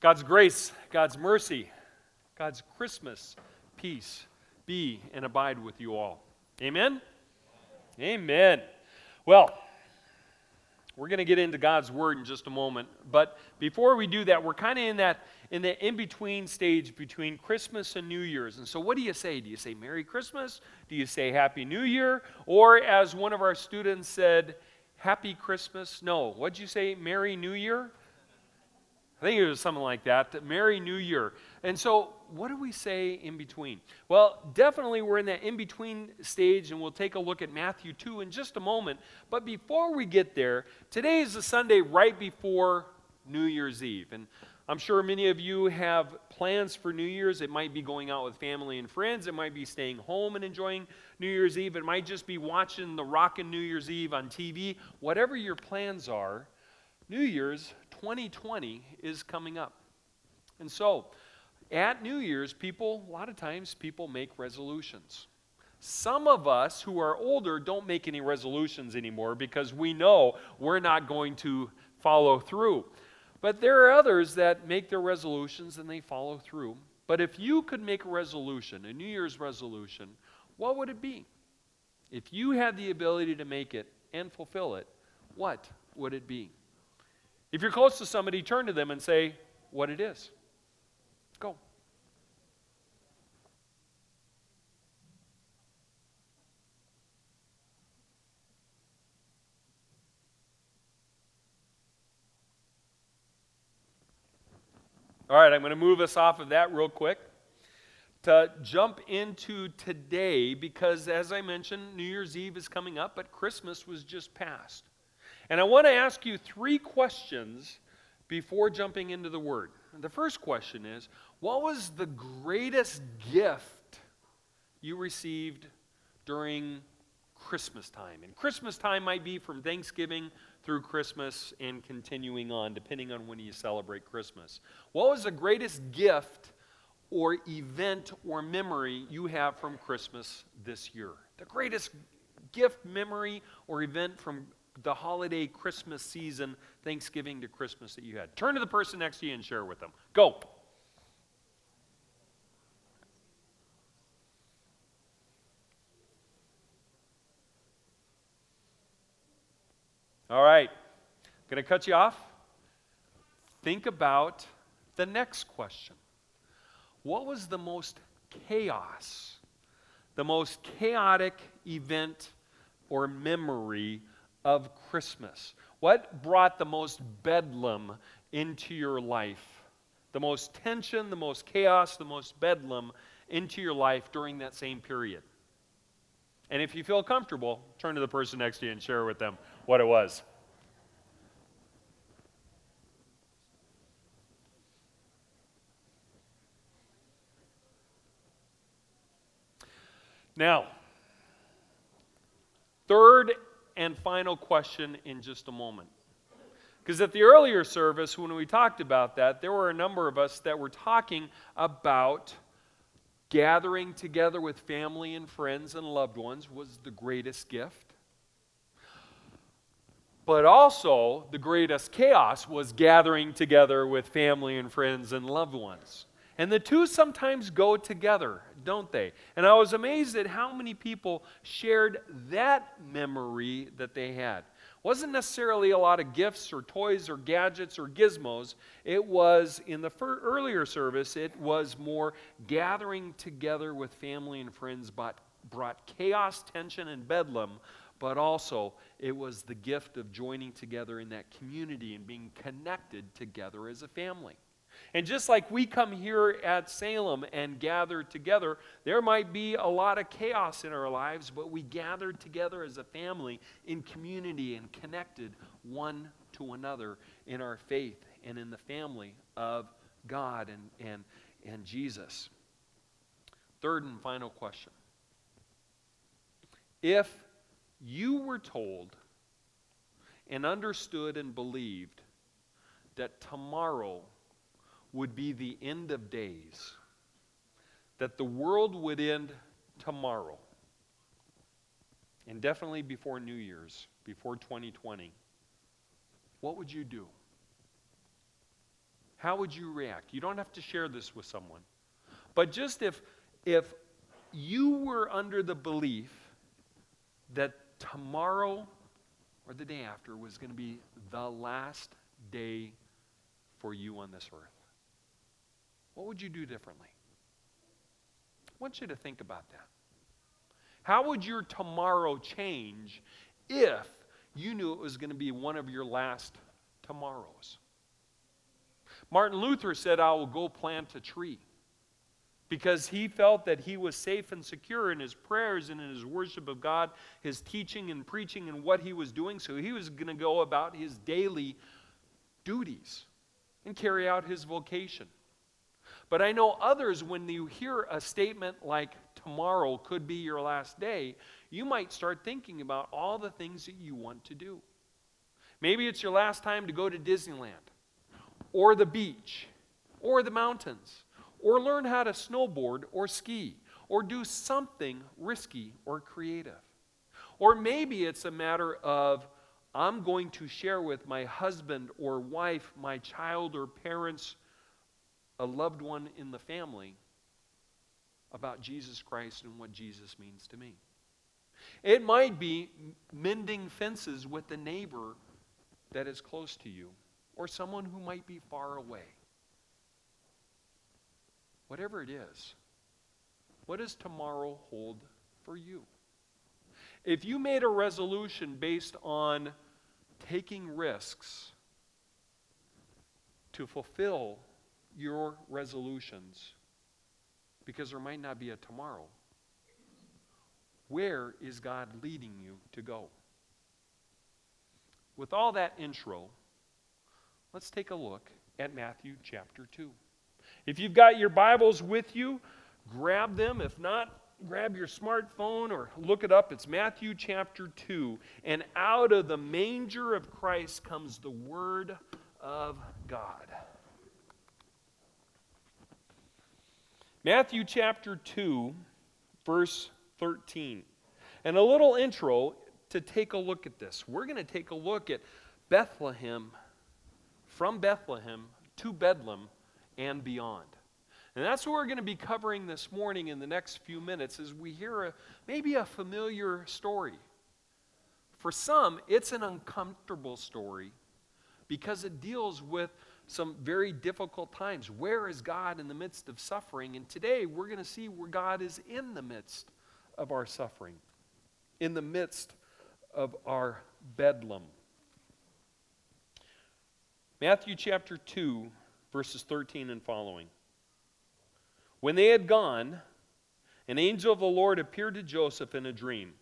God's grace, God's mercy, God's Christmas peace be and abide with you all. Amen? Amen. Well, we're going to get into God's word in just a moment, but before we do that, we're kind of in that in the in-between stage between Christmas and New Year's. And so what do you say? Do you say Merry Christmas? Do you say Happy New Year? Or as one of our students said, Happy Christmas? No, what'd you say? Merry New Year? I think it was something like that. Merry New Year. And so, what do we say in between? Well, definitely we're in that in between stage, and we'll take a look at Matthew 2 in just a moment. But before we get there, today is the Sunday right before New Year's Eve. And I'm sure many of you have plans for New Year's. It might be going out with family and friends, it might be staying home and enjoying New Year's Eve, it might just be watching the Rockin' New Year's Eve on TV. Whatever your plans are, New Year's 2020 is coming up. And so, at New Year's, people, a lot of times, people make resolutions. Some of us who are older don't make any resolutions anymore because we know we're not going to follow through. But there are others that make their resolutions and they follow through. But if you could make a resolution, a New Year's resolution, what would it be? If you had the ability to make it and fulfill it, what would it be? If you're close to somebody, turn to them and say what it is. Go. All right, I'm going to move us off of that real quick to jump into today because, as I mentioned, New Year's Eve is coming up, but Christmas was just passed. And I want to ask you three questions before jumping into the Word. The first question is What was the greatest gift you received during Christmas time? And Christmas time might be from Thanksgiving through Christmas and continuing on, depending on when you celebrate Christmas. What was the greatest gift or event or memory you have from Christmas this year? The greatest gift, memory, or event from the holiday Christmas season, Thanksgiving to Christmas that you had. Turn to the person next to you and share with them. Go. All right. Going to cut you off? Think about the next question. What was the most chaos, the most chaotic event or memory of Christmas? What brought the most bedlam into your life? The most tension, the most chaos, the most bedlam into your life during that same period? And if you feel comfortable, turn to the person next to you and share with them what it was. Now, third and final question in just a moment. Because at the earlier service, when we talked about that, there were a number of us that were talking about gathering together with family and friends and loved ones was the greatest gift. But also, the greatest chaos was gathering together with family and friends and loved ones. And the two sometimes go together, don't they? And I was amazed at how many people shared that memory that they had. Wasn't necessarily a lot of gifts or toys or gadgets or gizmos. It was, in the earlier service, it was more gathering together with family and friends but brought chaos, tension, and bedlam, but also it was the gift of joining together in that community and being connected together as a family. And just like we come here at Salem and gather together, there might be a lot of chaos in our lives, but we gathered together as a family in community and connected one to another in our faith and in the family of God and, and, and Jesus. Third and final question. If you were told and understood and believed that tomorrow would be the end of days, that the world would end tomorrow, and definitely before New Year's, before 2020, what would you do? how would you react? You don't have to share this with someone. But just if if you were under the belief that tomorrow or the day after was going to be the last day for you on this earth, what would you do differently? I want you to think about that. How would your tomorrow change if you knew it was going to be one of your last tomorrows? Martin Luther said, I will go plant a tree because he felt that he was safe and secure in his prayers and in his worship of God, his teaching and preaching and what he was doing. So he was going to go about his daily duties and carry out his vocation. But I know others, when you hear a statement like tomorrow could be your last day, you might start thinking about all the things that you want to do. Maybe it's your last time to go to Disneyland, or the beach, or the mountains or learn how to snowboard or ski, or do something risky or creative. Or maybe it's a matter of, I'm going to share with my husband or wife, my child or parents, a loved one in the family about Jesus Christ and what Jesus means to me. It might be mending fences with the neighbor that is close to you or someone who might be far away. Whatever it is, what does tomorrow hold for you? If you made a resolution based on taking risks to fulfill your resolutions, because there might not be a tomorrow, where is God leading you to go? With all that intro, let's take a look at Matthew chapter 2. If you've got your Bibles with you, grab them. If not, grab your smartphone or look it up. It's Matthew chapter 2. And out of the manger of Christ comes the Word of God. Matthew chapter 2, verse 13. And a little intro to take a look at this. We're going to take a look at Bethlehem, from Bethlehem to Bedlam and beyond. And that's what we're going to be covering this morning in the next few minutes as we hear a, maybe a familiar story. For some, it's an uncomfortable story because it deals with some very difficult times. Where is God in the midst of suffering? And today we're going to see where God is in the midst of our suffering, in the midst of our bedlam. Matthew chapter 2, verses 13 and following. When they had gone, an angel of the Lord appeared to Joseph in a dream.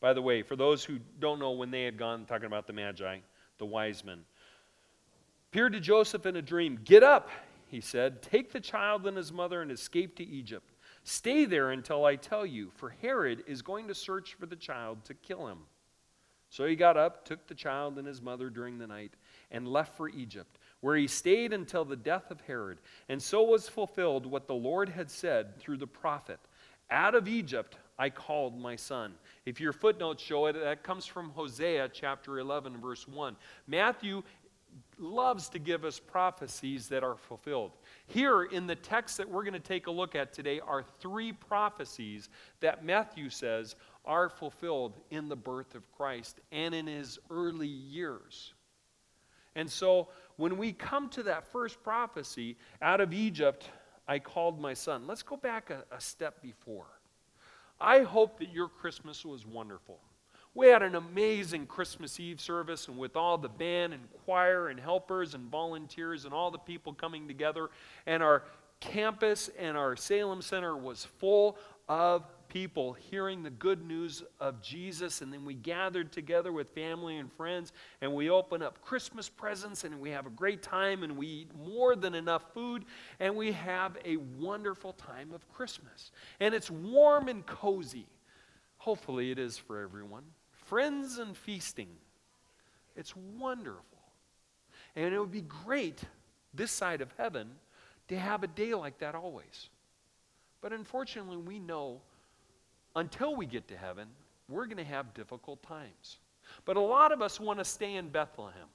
By the way, for those who don't know when they had gone, talking about the Magi, the wise men, appeared to Joseph in a dream. Get up, he said, take the child and his mother and escape to Egypt. Stay there until I tell you, for Herod is going to search for the child to kill him. So he got up, took the child and his mother during the night, and left for Egypt where he stayed until the death of Herod. And so was fulfilled what the Lord had said through the prophet Out of Egypt I called my son. If your footnotes show it, that comes from Hosea chapter 11, verse 1. Matthew loves to give us prophecies that are fulfilled. Here in the text that we're going to take a look at today are three prophecies that Matthew says are fulfilled in the birth of Christ and in his early years. And so when we come to that first prophecy, out of Egypt I called my son. Let's go back a, a step before. I hope that your Christmas was wonderful. We had an amazing Christmas Eve service, and with all the band and choir and helpers and volunteers and all the people coming together, and our campus and our Salem Center was full of people hearing the good news of Jesus, and then we gathered together with family and friends, and we open up Christmas presents, and we have a great time, and we eat more than enough food, and we have a wonderful time of Christmas. And it's warm and cozy. Hopefully, it is for everyone. Friends and feasting. It's wonderful. And it would be great this side of heaven to have a day like that always. But unfortunately, we know until we get to heaven, we're going to have difficult times. But a lot of us want to stay in Bethlehem.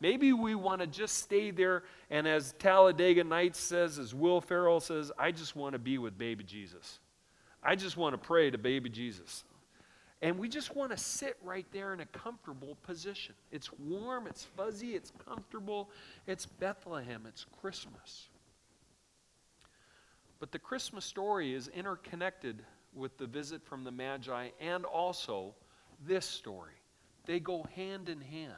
Maybe we want to just stay there, and as Talladega Nights says, as Will Ferrell says, I just want to be with baby Jesus. I just want to pray to baby Jesus. And we just want to sit right there in a comfortable position. It's warm, it's fuzzy, it's comfortable. It's Bethlehem, it's Christmas. But the Christmas story is interconnected with the visit from the Magi and also this story. They go hand in hand.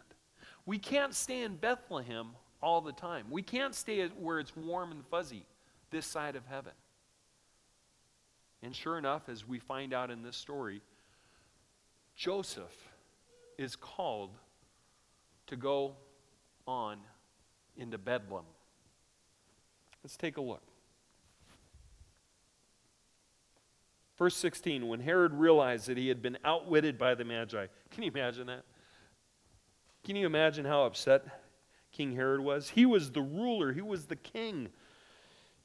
We can't stay in Bethlehem all the time. We can't stay where it's warm and fuzzy this side of heaven. And sure enough, as we find out in this story, Joseph is called to go on into Bedlam. Let's take a look. Verse 16, when Herod realized that he had been outwitted by the Magi. Can you imagine that? Can you imagine how upset King Herod was? He was the ruler, he was the king.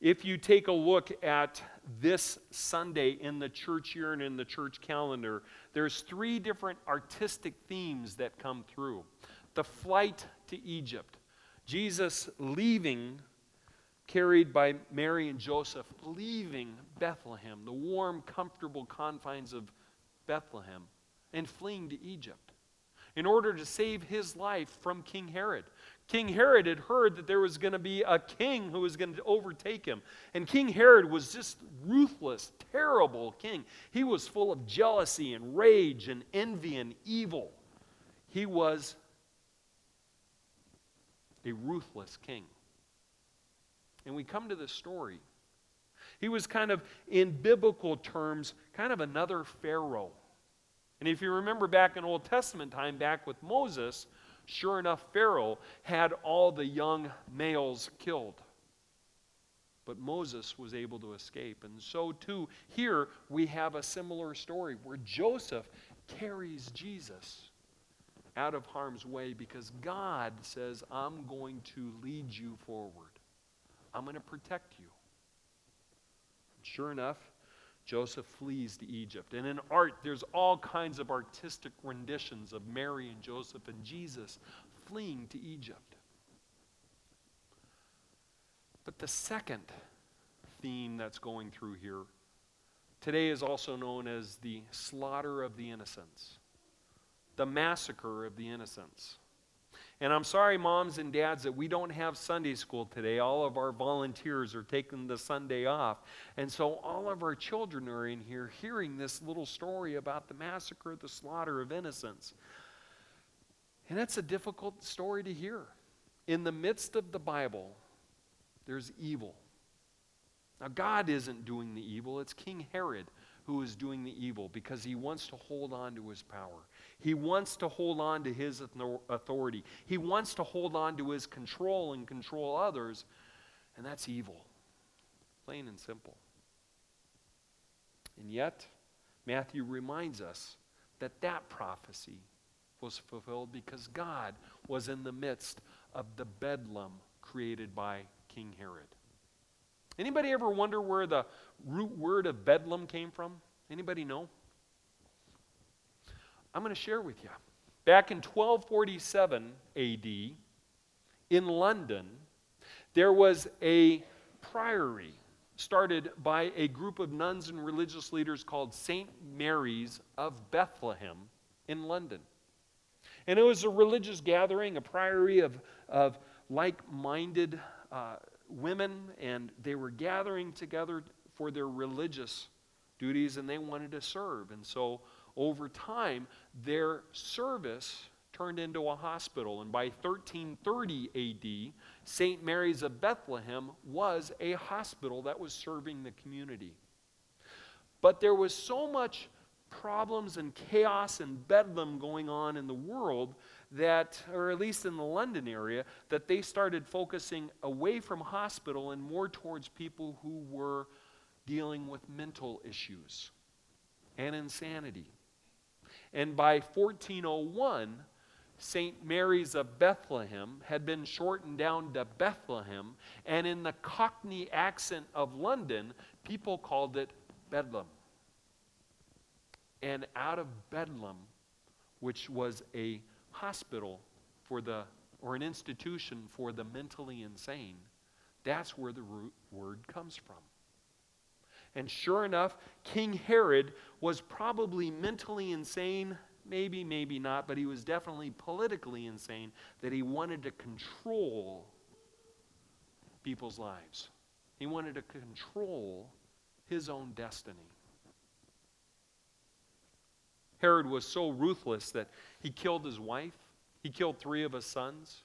If you take a look at this Sunday in the church year and in the church calendar, there's three different artistic themes that come through. The flight to Egypt, Jesus leaving, carried by Mary and Joseph, leaving Bethlehem, the warm, comfortable confines of Bethlehem and fleeing to Egypt in order to save his life from King Herod. King Herod had heard that there was going to be a king who was going to overtake him. And King Herod was just ruthless, terrible king. He was full of jealousy and rage and envy and evil. He was a ruthless king. And we come to this story. He was kind of, in biblical terms, kind of another Pharaoh. And if you remember back in Old Testament time, back with Moses, sure enough, Pharaoh had all the young males killed. But Moses was able to escape. And so, too, here we have a similar story where Joseph carries Jesus out of harm's way because God says, I'm going to lead you forward, I'm going to protect you. And Sure enough, Joseph flees to Egypt. And in art, there's all kinds of artistic renditions of Mary and Joseph and Jesus fleeing to Egypt. But the second theme that's going through here today is also known as the slaughter of the innocents, the massacre of the innocents. And I'm sorry, moms and dads, that we don't have Sunday school today. All of our volunteers are taking the Sunday off. And so all of our children are in here hearing this little story about the massacre, the slaughter of innocents. And that's a difficult story to hear. In the midst of the Bible, there's evil. Now, God isn't doing the evil, it's King Herod who is doing the evil because he wants to hold on to his power. He wants to hold on to his authority. He wants to hold on to his control and control others, and that's evil. Plain and simple. And yet, Matthew reminds us that that prophecy was fulfilled because God was in the midst of the bedlam created by King Herod. Anybody ever wonder where the root word of bedlam came from? Anybody know? I'm going to share with you. Back in 1247 AD, in London, there was a priory started by a group of nuns and religious leaders called St. Mary's of Bethlehem in London. And it was a religious gathering, a priory of, of like minded uh, women, and they were gathering together for their religious duties and they wanted to serve. And so over time, their service turned into a hospital. And by 1330 AD, St. Mary's of Bethlehem was a hospital that was serving the community. But there was so much problems and chaos and bedlam going on in the world that, or at least in the London area, that they started focusing away from hospital and more towards people who were dealing with mental issues and insanity. And by 1401, St. Mary's of Bethlehem had been shortened down to Bethlehem, and in the Cockney accent of London, people called it Bedlam. And out of Bedlam, which was a hospital for the, or an institution for the mentally insane, that's where the root word comes from. And sure enough, King Herod was probably mentally insane, maybe, maybe not, but he was definitely politically insane that he wanted to control people's lives. He wanted to control his own destiny. Herod was so ruthless that he killed his wife, he killed three of his sons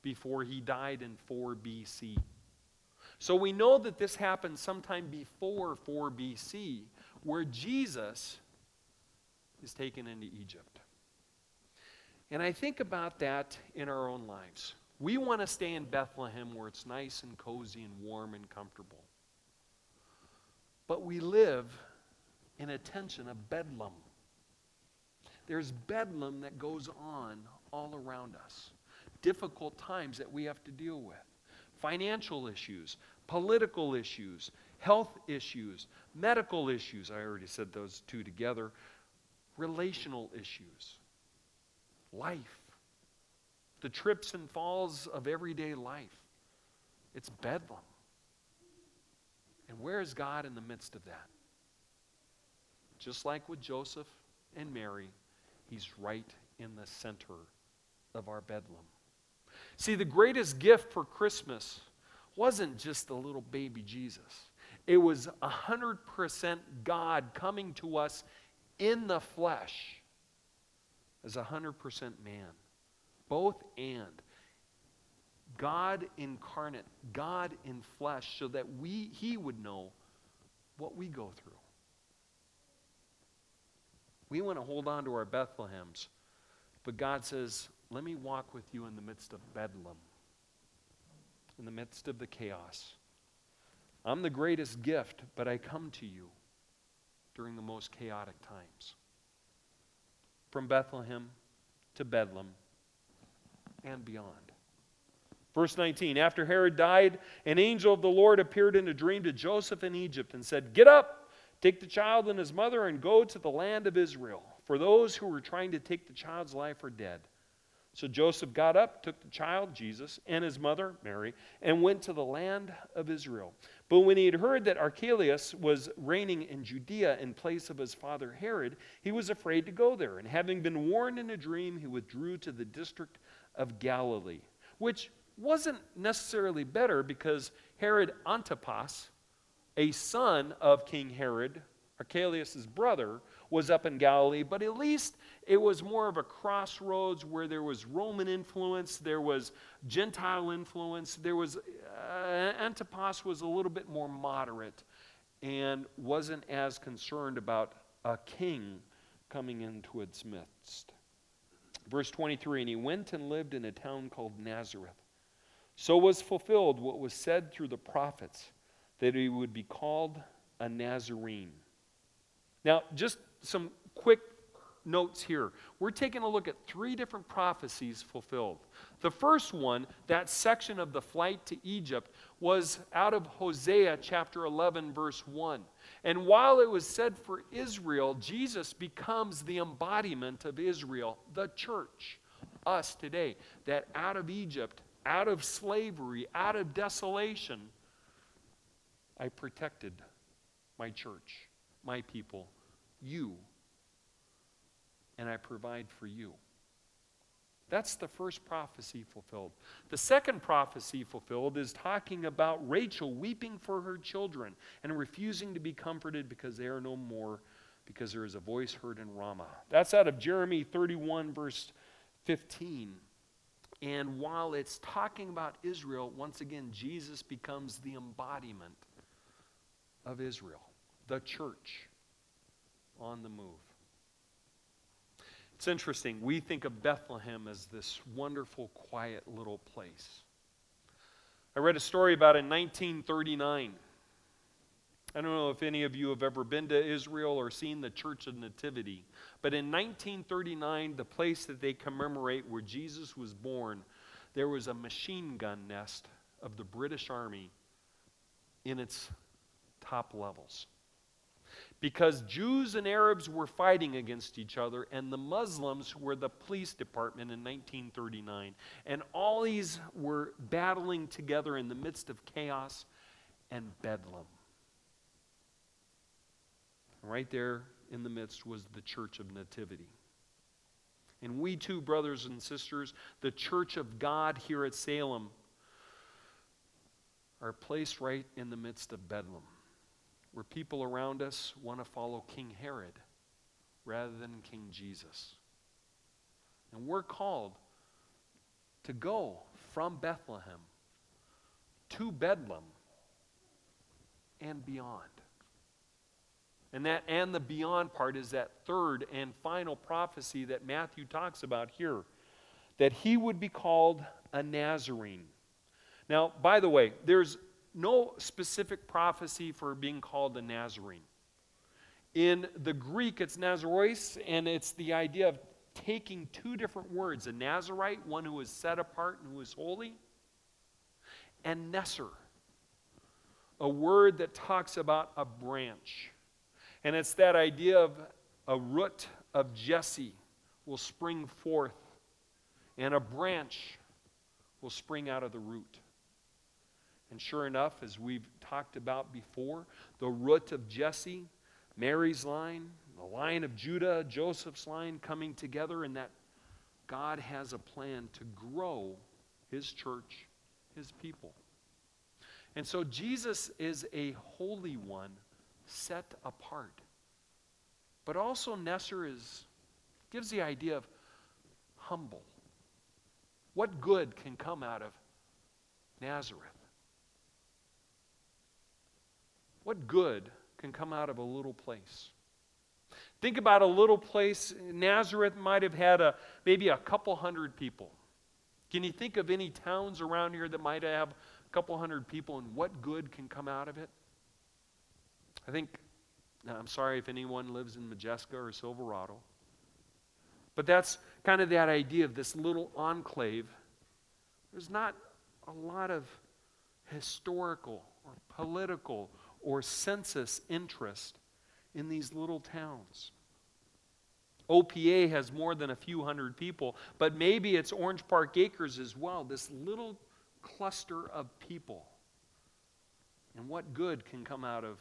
before he died in 4 BC. So we know that this happened sometime before 4 BC, where Jesus is taken into Egypt. And I think about that in our own lives. We want to stay in Bethlehem where it's nice and cozy and warm and comfortable. But we live in a tension of bedlam. There's bedlam that goes on all around us, difficult times that we have to deal with, financial issues, political issues, health issues, medical issues. I already said those two together, relational issues, life, the trips and falls of everyday life. It's bedlam. And where is God in the midst of that? Just like with Joseph and Mary, He's right in the center of our bedlam. See, the greatest gift for Christmas wasn't just the little baby Jesus, it was 100% God coming to us in the flesh as 100% man. Both and. God incarnate, God in flesh, so that we, He would know what we go through. We want to hold on to our Bethlehems, but God says, Let me walk with you in the midst of Bedlam, in the midst of the chaos. I'm the greatest gift, but I come to you during the most chaotic times. From Bethlehem to Bedlam and beyond. Verse 19 After Herod died, an angel of the Lord appeared in a dream to Joseph in Egypt and said, Get up, take the child and his mother, and go to the land of Israel. For those who were trying to take the child's life are dead. So Joseph got up, took the child, Jesus, and his mother, Mary, and went to the land of Israel. But when he had heard that Archelaus was reigning in Judea in place of his father Herod, he was afraid to go there. And having been warned in a dream, he withdrew to the district of Galilee, which wasn't necessarily better because Herod Antipas, a son of King Herod, Archelaus' brother, was up in Galilee, but at least it was more of a crossroads where there was Roman influence, there was Gentile influence, there was uh, Antipas was a little bit more moderate and wasn't as concerned about a king coming into its midst. Verse 23 And he went and lived in a town called Nazareth so was fulfilled what was said through the prophets that he would be called a Nazarene. Now, just some quick notes here. We're taking a look at three different prophecies fulfilled. The first one, that section of the flight to Egypt, was out of Hosea chapter 11, verse 1. And while it was said for Israel, Jesus becomes the embodiment of Israel, the church, us today, that out of Egypt, out of slavery, out of desolation, I protected my church, my people, you, and I provide for you. That's the first prophecy fulfilled. The second prophecy fulfilled is talking about Rachel weeping for her children and refusing to be comforted because they are no more, because there is a voice heard in Ramah. That's out of Jeremy 31, verse 15. And while it's talking about Israel, once again, Jesus becomes the embodiment of Israel, the church on the move. It's interesting. We think of Bethlehem as this wonderful, quiet little place. I read a story about in 1939. I don't know if any of you have ever been to Israel or seen the Church of Nativity, but in 1939, the place that they commemorate where Jesus was born, there was a machine gun nest of the British Army in its top levels. Because Jews and Arabs were fighting against each other, and the Muslims were the police department in 1939. And all these were battling together in the midst of chaos and bedlam. Right there in the midst was the Church of Nativity. And we too, brothers and sisters, the Church of God here at Salem, are placed right in the midst of bedlam where people around us want to follow King Herod rather than King Jesus. And we're called to go from Bethlehem to Bedlam and beyond. And that and the beyond part is that third and final prophecy that Matthew talks about here that he would be called a Nazarene. Now, by the way, there's no specific prophecy for being called a Nazarene. In the Greek, it's Nazarois, and it's the idea of taking two different words a Nazarite, one who is set apart and who is holy, and Nesser, a word that talks about a branch. And it's that idea of a root of Jesse will spring forth, and a branch will spring out of the root. And sure enough, as we've talked about before, the root of Jesse, Mary's line, the line of Judah, Joseph's line coming together, and that God has a plan to grow his church, his people. And so Jesus is a holy one set apart. But also Nesser is gives the idea of humble. What good can come out of Nazareth? What good can come out of a little place? Think about a little place. Nazareth might have had a, maybe a couple hundred people. Can you think of any towns around here that might have a couple hundred people and what good can come out of it? I think, I'm sorry if anyone lives in Modjeska or Silverado, but that's kind of that idea of this little enclave. There's not a lot of historical or political or census interest in these little towns. OPA has more than a few hundred people, but maybe it's Orange Park Acres as well, this little cluster of people. And what good can come out of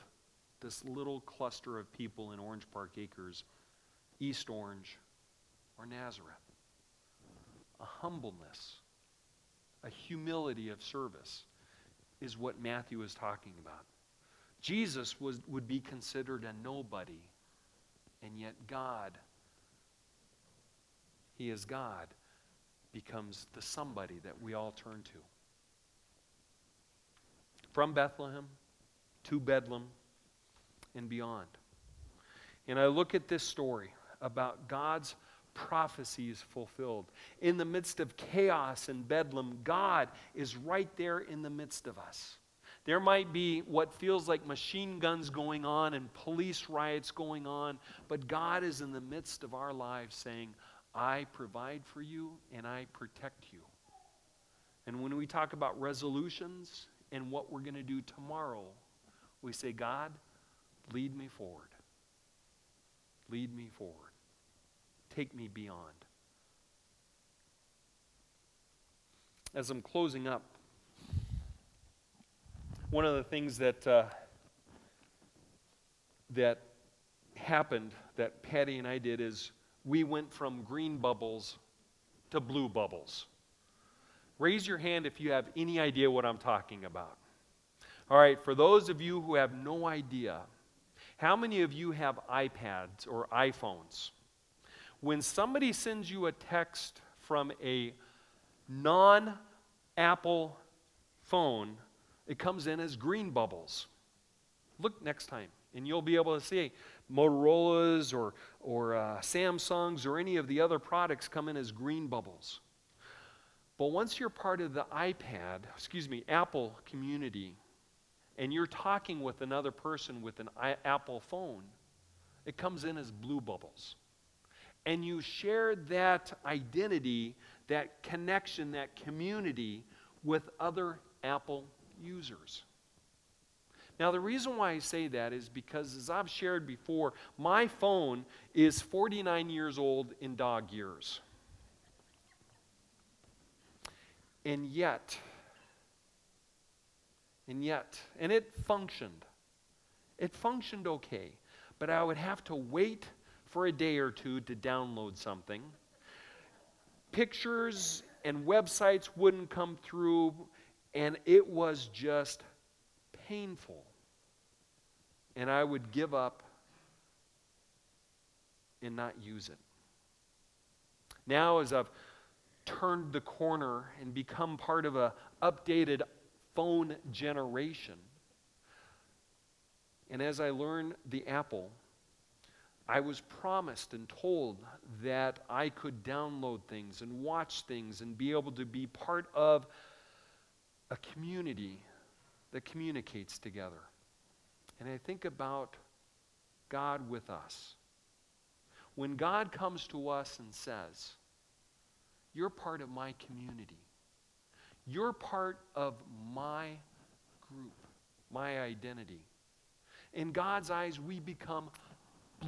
this little cluster of people in Orange Park Acres, East Orange, or Nazareth? A humbleness, a humility of service is what Matthew is talking about. Jesus was, would be considered a nobody, and yet God, He is God, becomes the somebody that we all turn to. From Bethlehem to Bedlam and beyond. And I look at this story about God's prophecies fulfilled. In the midst of chaos and bedlam, God is right there in the midst of us. There might be what feels like machine guns going on and police riots going on, but God is in the midst of our lives saying, I provide for you and I protect you. And when we talk about resolutions and what we're going to do tomorrow, we say, God, lead me forward. Lead me forward. Take me beyond. As I'm closing up, one of the things that, uh, that happened that Patty and I did is we went from green bubbles to blue bubbles. Raise your hand if you have any idea what I'm talking about. All right, for those of you who have no idea, how many of you have iPads or iPhones? When somebody sends you a text from a non Apple phone, it comes in as green bubbles. Look next time And you'll be able to see Motorola's or, or uh, Samsung's or any of the other products come in as green bubbles. But once you're part of the iPad, excuse me, Apple community, and you're talking with another person with an I- Apple phone, it comes in as blue bubbles. And you share that identity, that connection, that community with other Apple users. Now, the reason why I say that is because, as I've shared before, my phone is 49 years old in dog years. And yet, and yet, and it functioned. It functioned okay, but I would have to wait for a day or two to download something. Pictures and websites wouldn't come through, and it was just painful. And I would give up and not use it. Now, as I've turned the corner and become part of a updated phone generation, and as I learn the Apple, I was promised and told that I could download things and watch things and be able to be part of a community that communicates together. And I think about God with us. When God comes to us and says, You're part of my community, you're part of my group, my identity. In God's eyes, we become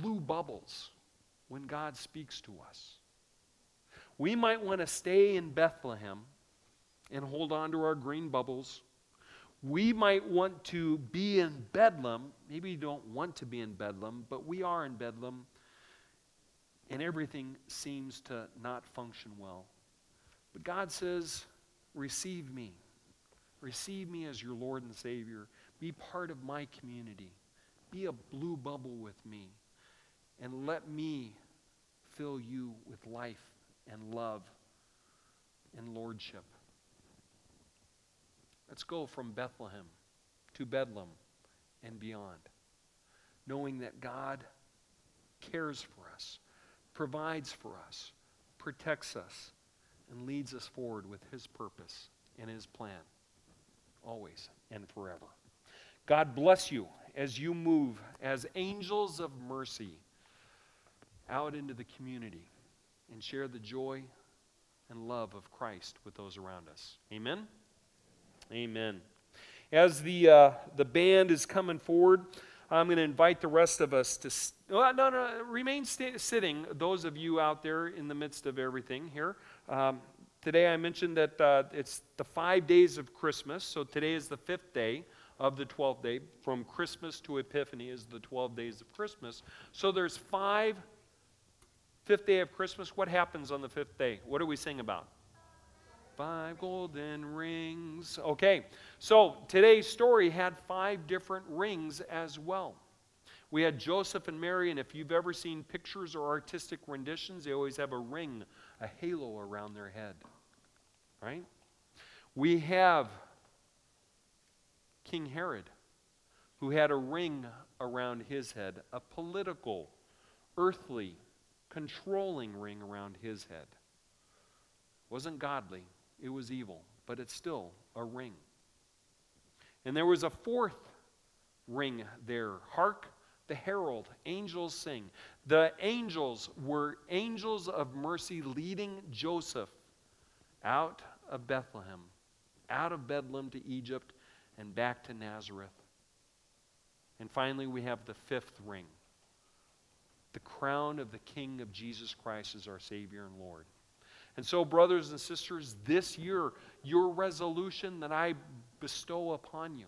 blue bubbles when God speaks to us. We might want to stay in Bethlehem and hold on to our green bubbles we might want to be in Bedlam. Maybe you don't want to be in Bedlam, but we are in Bedlam, and everything seems to not function well. But God says, Receive me. Receive me as your Lord and Savior. Be part of my community. Be a blue bubble with me. And let me fill you with life and love and lordship. Let's go from Bethlehem to Bedlam and beyond, knowing that God cares for us, provides for us, protects us, and leads us forward with His purpose and His plan, always and forever. God bless you as you move as angels of mercy out into the community and share the joy and love of Christ with those around us. Amen. Amen. As the, uh, the band is coming forward, I'm going to invite the rest of us to. Well, no, no, remain st- sitting, those of you out there in the midst of everything here. Um, today I mentioned that uh, it's the five days of Christmas, so today is the fifth day of the 12th day. From Christmas to Epiphany is the 12 days of Christmas. So there's five, fifth day of Christmas. What happens on the fifth day? What do we sing about? Five golden rings. Okay, so today's story had five different rings as well. We had Joseph and Mary, and if you've ever seen pictures or artistic renditions, they always have a ring, a halo around their head. Right? We have King Herod, who had a ring around his head, a political, earthly, controlling ring around his head. Wasn't godly, it was evil, but it's still a ring. And there was a fourth ring there. Hark, the herald, angels sing. The angels were angels of mercy leading Joseph out of Bethlehem, out of Bedlam to Egypt, and back to Nazareth. And finally, we have the fifth ring the crown of the King of Jesus Christ as our Savior and Lord. And so, brothers and sisters, this year, your resolution that I bestow upon you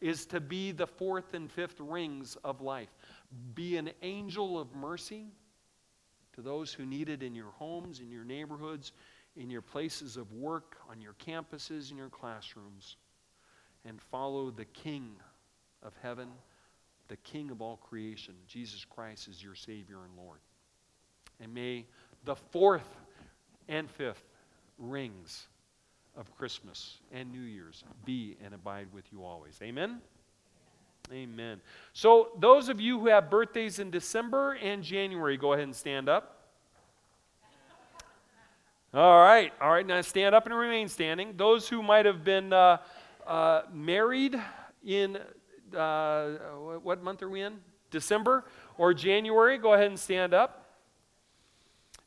is to be the fourth and fifth rings of life. Be an angel of mercy to those who need it in your homes, in your neighborhoods, in your places of work, on your campuses, in your classrooms. And follow the King of heaven, the King of all creation. Jesus Christ is your Savior and Lord. And may the fourth and fifth, rings of Christmas and New Year's be and abide with you always. Amen? Amen. So, those of you who have birthdays in December and January, go ahead and stand up. All right, all right, now stand up and remain standing. Those who might have been uh, uh, married in, uh, what month are we in? December or January, go ahead and stand up.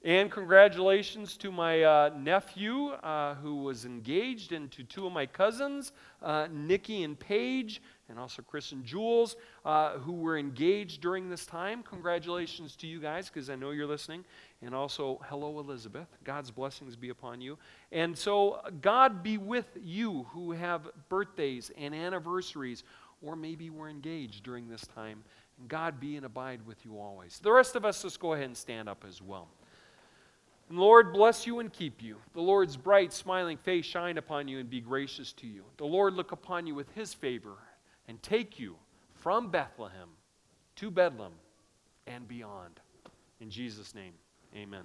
And congratulations to my uh, nephew uh, who was engaged, and to two of my cousins, uh, Nikki and Paige, and also Chris and Jules, uh, who were engaged during this time. Congratulations to you guys, because I know you're listening. And also, hello, Elizabeth. God's blessings be upon you. And so, God be with you who have birthdays and anniversaries, or maybe were engaged during this time. And God be and abide with you always. The rest of us, let's go ahead and stand up as well. And Lord, bless you and keep you. The Lord's bright, smiling face shine upon you and be gracious to you. The Lord look upon you with his favor and take you from Bethlehem to Bedlam and beyond. In Jesus' name, amen.